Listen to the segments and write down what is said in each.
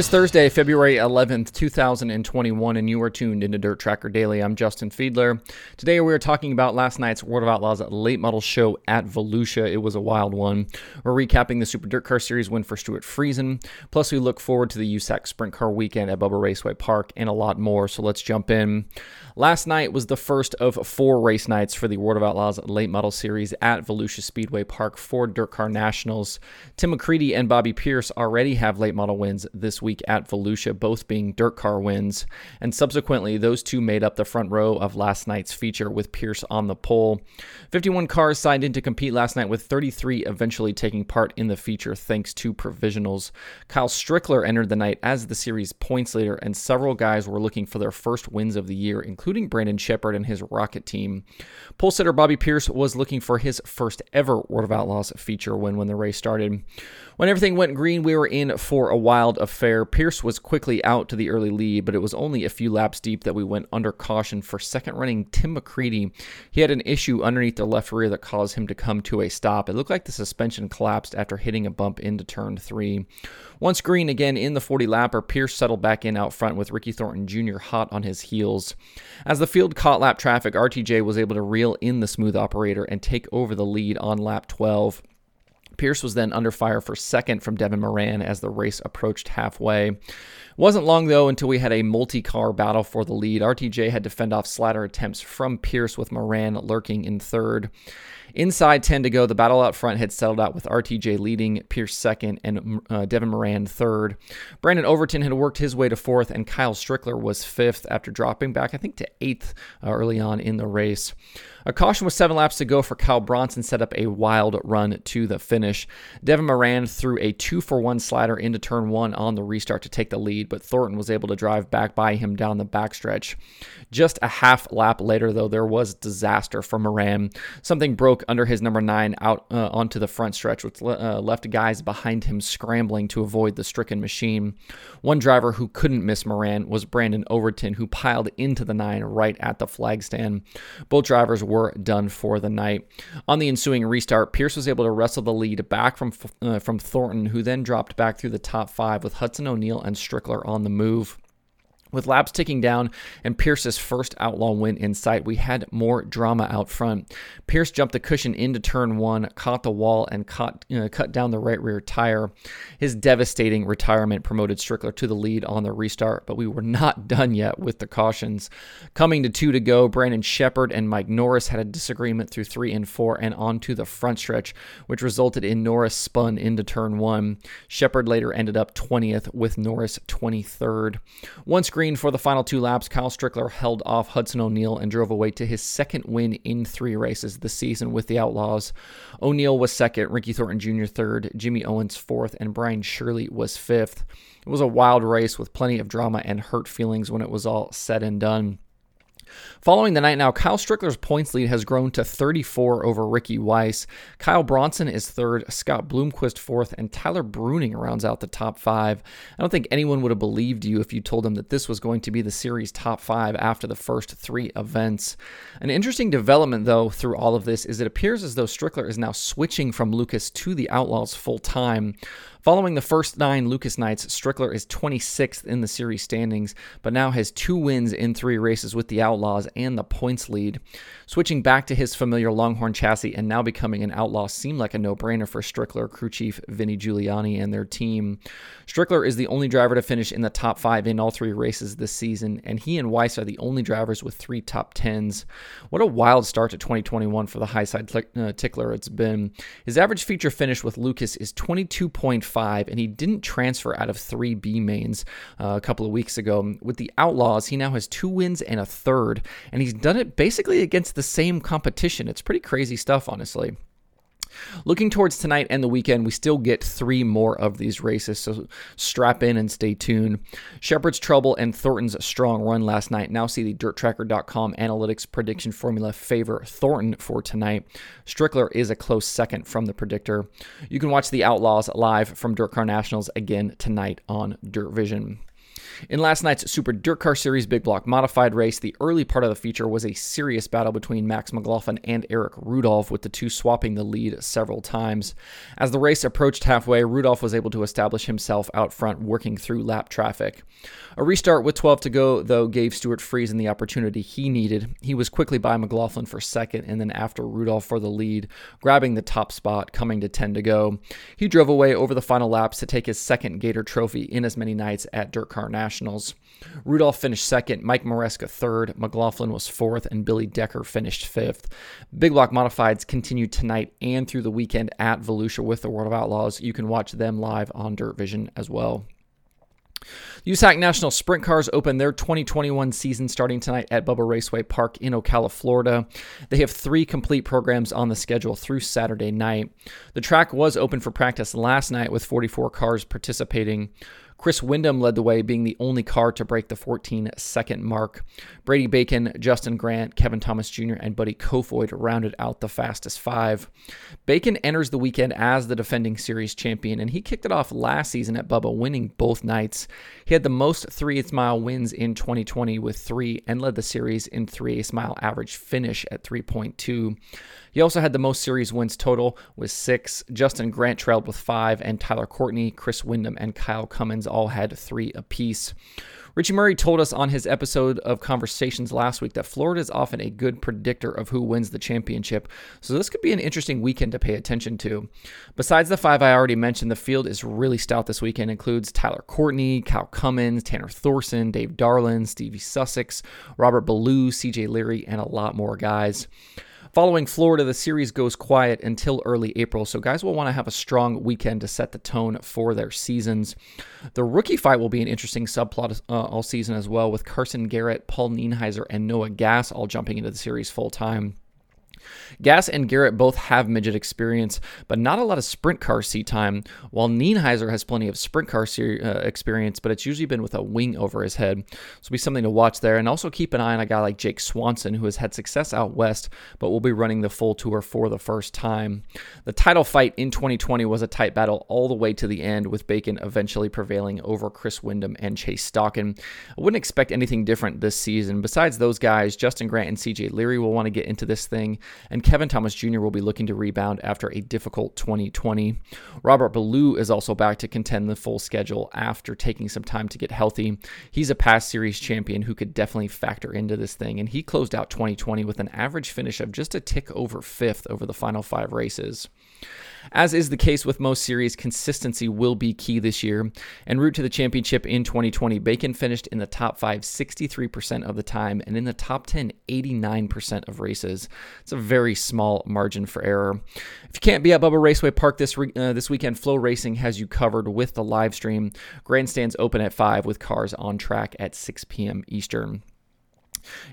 Is Thursday, February 11th, 2021, and you are tuned into Dirt Tracker Daily. I'm Justin Fiedler. Today we are talking about last night's World of Outlaws late model show at Volusia. It was a wild one. We're recapping the Super Dirt Car Series win for Stewart Friesen. Plus, we look forward to the USAC Sprint Car weekend at Bubba Raceway Park and a lot more. So let's jump in. Last night was the first of four race nights for the World of Outlaws late model series at Volusia Speedway Park for Dirt Car Nationals. Tim McCreadie and Bobby Pierce already have late model wins this week at Volusia, both being dirt car wins. And subsequently, those two made up the front row of last night's feature with Pierce on the pole. 51 cars signed in to compete last night, with 33 eventually taking part in the feature thanks to provisionals. Kyle Strickler entered the night as the series points leader, and several guys were looking for their first wins of the year, including Brandon Sheppard and his Rocket team. Pole sitter Bobby Pierce was looking for his first ever World of Outlaws feature win when the race started. When everything went green, we were in for a wild affair. Pierce was quickly out to the early lead, but it was only a few laps deep that we went under caution for second running Tim McCreadie. He had an issue underneath the left rear that caused him to come to a stop. It looked like the suspension collapsed after hitting a bump into turn three. Once green again in the 40 lapper, Pierce settled back in out front with Ricky Thornton Jr. hot on his heels. As the field caught lap traffic, RTJ was able to reel in the smooth operator and take over the lead on lap 12. Pierce was then under fire for second from Devin Moran as the race approached halfway. Wasn't long though until we had a multi-car battle for the lead. RTJ had to fend off slider attempts from Pierce with Moran lurking in third. Inside 10 to go, the battle out front had settled out with RTJ leading, Pierce second, and uh, Devin Moran third. Brandon Overton had worked his way to fourth, and Kyle Strickler was fifth after dropping back, I think, to eighth uh, early on in the race. A caution with seven laps to go for Kyle Bronson set up a wild run to the finish. Devin Moran threw a two for one slider into turn one on the restart to take the lead, but Thornton was able to drive back by him down the backstretch. Just a half lap later, though, there was disaster for Moran. Something broke under his number nine out uh, onto the front stretch, which uh, left guys behind him scrambling to avoid the stricken machine. One driver who couldn't miss Moran was Brandon Overton, who piled into the nine right at the flag stand. Both drivers were done for the night. On the ensuing restart, Pierce was able to wrestle the lead back from uh, from Thornton, who then dropped back through the top five with Hudson O'Neal and Strickler on the move. With laps ticking down and Pierce's first outlaw win in sight, we had more drama out front. Pierce jumped the cushion into turn one, caught the wall, and caught, you know, cut down the right rear tire. His devastating retirement promoted Strickler to the lead on the restart, but we were not done yet with the cautions. Coming to two to go, Brandon Sheppard and Mike Norris had a disagreement through three and four and onto the front stretch, which resulted in Norris spun into turn one. Sheppard later ended up 20th with Norris 23rd. Once green for the final two laps, Kyle Strickler held off Hudson O'Neal and drove away to his second win in three races this season with the Outlaws. O'Neal was second, Ricky Thornton Jr. third, Jimmy Owens fourth, and Brian Shirley was fifth. It was a wild race with plenty of drama and hurt feelings when it was all said and done. Following the night now, Kyle Strickler's points lead has grown to 34 over Ricky Weiss. Kyle Bronson is third, Scott Bloomquist fourth, and Tyler Bruening rounds out the top five. I don't think anyone would have believed you if you told them that this was going to be the series top five after the first three events. An interesting development, though, through all of this is it appears as though Strickler is now switching from Lucas to the Outlaws full time. Following the first nine Lucas nights, Strickler is 26th in the series standings, but now has two wins in three races with the Outlaws and the points lead. Switching back to his familiar Longhorn chassis and now becoming an Outlaw seemed like a no brainer for Strickler, crew chief Vinnie Giuliani, and their team. Strickler is the only driver to finish in the top five in all three races this season, and he and Weiss are the only drivers with three top tens. What a wild start to 2021 for the high side uh, tickler it's been. His average feature finish with Lucas is 22.5 five, and he didn't transfer out of three B mains uh, a couple of weeks ago. With the Outlaws, he now has two wins and a third, and he's done it basically against the same competition. It's pretty crazy stuff, honestly. Looking towards tonight and the weekend, we still get three more of these races, so strap in and stay tuned. Sheppard's trouble and Thornton's strong run last night now see the DirtTracker.com analytics prediction formula favor Thornton for tonight. Strickler is a close second from the predictor. You can watch the Outlaws live from Dirt Car Nationals again tonight on Dirt Vision. In last night's Super Dirt Car Series Big Block Modified race, the early part of the feature was a serious battle between Max McLaughlin and Eric Rudolph, with the two swapping the lead several times. As the race approached halfway, Rudolph was able to establish himself out front, working through lap traffic. A restart with 12 to go, though, gave Stewart Friesen the opportunity he needed. He was quickly by McLaughlin for second, and then after Rudolph for the lead, grabbing the top spot, coming to 10 to go. He drove away over the final laps to take his second Gator Trophy in as many nights at Dirt Car Nationals. Rudolph finished second, Mike Maresca third, McLaughlin was fourth, and Billy Decker finished fifth. Big Block Modifieds continue tonight and through the weekend at Volusia with the World of Outlaws. You can watch them live on Dirt Vision as well. USAC National Sprint Cars open their 2021 season starting tonight at Bubba Raceway Park in Ocala, Florida. They have three complete programs on the schedule through Saturday night. The track was open for practice last night with 44 cars participating. Chris Windom led the way, being the only car to break the 14 second mark. Brady Bacon, Justin Grant, Kevin Thomas Jr., and Buddy Kofoid rounded out the fastest five. Bacon enters the weekend as the defending series champion, and he kicked it off last season at Bubba, winning both nights. He had the most 3 8 mile wins in 2020 with three and led the series in 3 8 mile average finish at 3.2. He also had the most series wins total with six. Justin Grant trailed with five, and Tyler Courtney, Chris Windom, and Kyle Cummins all had three apiece. Richie Murray told us on his episode of Conversations last week that Florida is often a good predictor of who wins the championship, so this could be an interesting weekend to pay attention to. Besides the five I already mentioned, the field is really stout this weekend. Includes Tyler Courtney, Cal Cummins, Tanner Thorson, Dave Darland, Stevie Sussex, Robert Ballou, CJ Leary, and a lot more guys. Following Florida, the series goes quiet until early April, so guys will want to have a strong weekend to set the tone for their seasons. The rookie fight will be an interesting subplot uh, all season as well, with Carson Garrett, Paul Nienhiser, and Noah Gass all jumping into the series full time. Gass and Garrett both have midget experience, but not a lot of sprint car seat time, while Nienhiser has plenty of sprint car ser- uh, experience, but it's usually been with a wing over his head. So be something to watch there. And also keep an eye on a guy like Jake Swanson, who has had success out west, but will be running the full tour for the first time. The title fight in 2020 was a tight battle all the way to the end, with Bacon eventually prevailing over Chris Windom and Chase Stockon. I wouldn't expect anything different this season. Besides those guys, Justin Grant and CJ Leary will want to get into this thing and Kevin Thomas Jr. will be looking to rebound after a difficult 2020. Robert Ballou is also back to contend the full schedule after taking some time to get healthy. He's a past series champion who could definitely factor into this thing, and he closed out 2020 with an average finish of just a tick over fifth over the final five races. As is the case with most series, consistency will be key this year. En route to the championship in 2020, Bacon finished in the top 5 63% of the time and in the top 10 89% of races. It's a very small margin for error. If you can't be at Bubba Raceway Park this re- uh, this weekend, FloRacing has you covered with the live stream. Grandstands open at 5 with cars on track at 6 p.m. Eastern.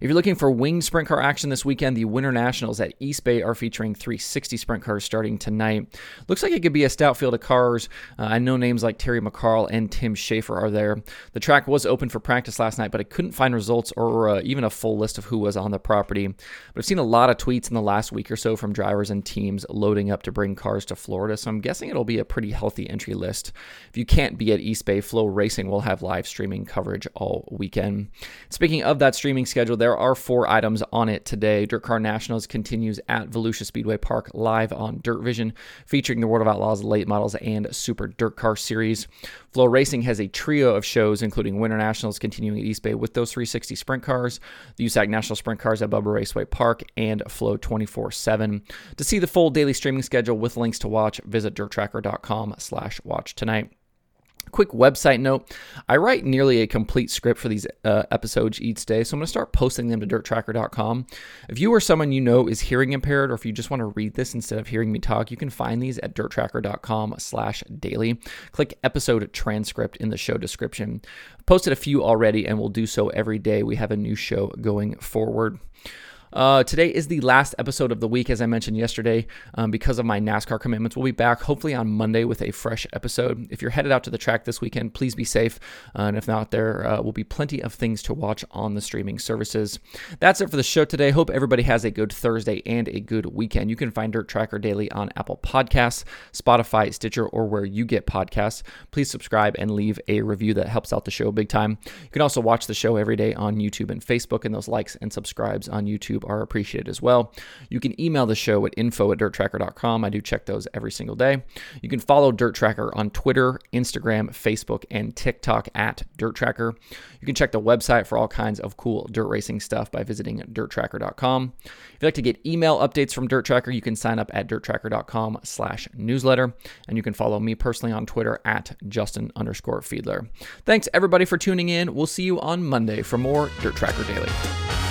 If you're looking for winged sprint car action this weekend, the Winter Nationals at East Bay are featuring 360 sprint cars starting tonight. Looks like it could be a stout field of cars. Uh, I know names like Terry McCarl and Tim Shaffer are there. The track was open for practice last night, but I couldn't find results or uh, even a full list of who was on the property. But I've seen a lot of tweets in the last week or so from drivers and teams loading up to bring cars to Florida, so I'm guessing it'll be a pretty healthy entry list. If you can't be at East Bay, FloRacing will have live streaming coverage all weekend. Speaking of that streaming schedule, there are four items on it today. Dirt Car Nationals continues at Volusia Speedway Park live on Dirt Vision, featuring the World of Outlaws late models and Super Dirt Car Series. FloRacing has a trio of shows, including Winter Nationals continuing at East Bay with those 360 sprint cars, the USAC National Sprint Cars at Bubba Raceway Park, and Flow 24 7. To see the full daily streaming schedule with links to watch, visit dirttracker.com slash watch tonight. Quick website note I write nearly a complete script for these uh, episodes each day, so I'm going to start posting them to dirttracker.com. If you or someone you know is hearing impaired, or if you just want to read this instead of hearing me talk, you can find these at dirttracker.com slash daily. Click episode transcript in the show description. I've posted a few already and will do so every day. We have a new show going forward. Uh, today is the last episode of the week, as I mentioned yesterday, um, because of my NASCAR commitments. We'll be back hopefully on Monday with a fresh episode. If you're headed out to the track this weekend, please be safe. Uh, and if not, there uh, will be plenty of things to watch on the streaming services. That's it for the show today. Hope everybody has a good Thursday and a good weekend. You can find Dirt Tracker Daily on Apple Podcasts, Spotify, Stitcher, or where you get podcasts. Please subscribe and leave a review that helps out the show big time. You can also watch the show every day on YouTube and Facebook, and those likes and subscribes on YouTube are appreciated as well. You can email the show at info at dirttracker.com. I do check those every single day. You can follow Dirt Tracker on Twitter, Instagram, Facebook, and TikTok at Dirt Tracker. You can check the website for all kinds of cool dirt racing stuff by visiting dirttracker.com. If you'd like to get email updates from Dirt Tracker, you can sign up at dirttracker.com slash newsletter. And you can follow me personally on Twitter at Justin underscore Fiedler. Thanks everybody for tuning in. We'll see you on Monday for more Dirt Tracker Daily.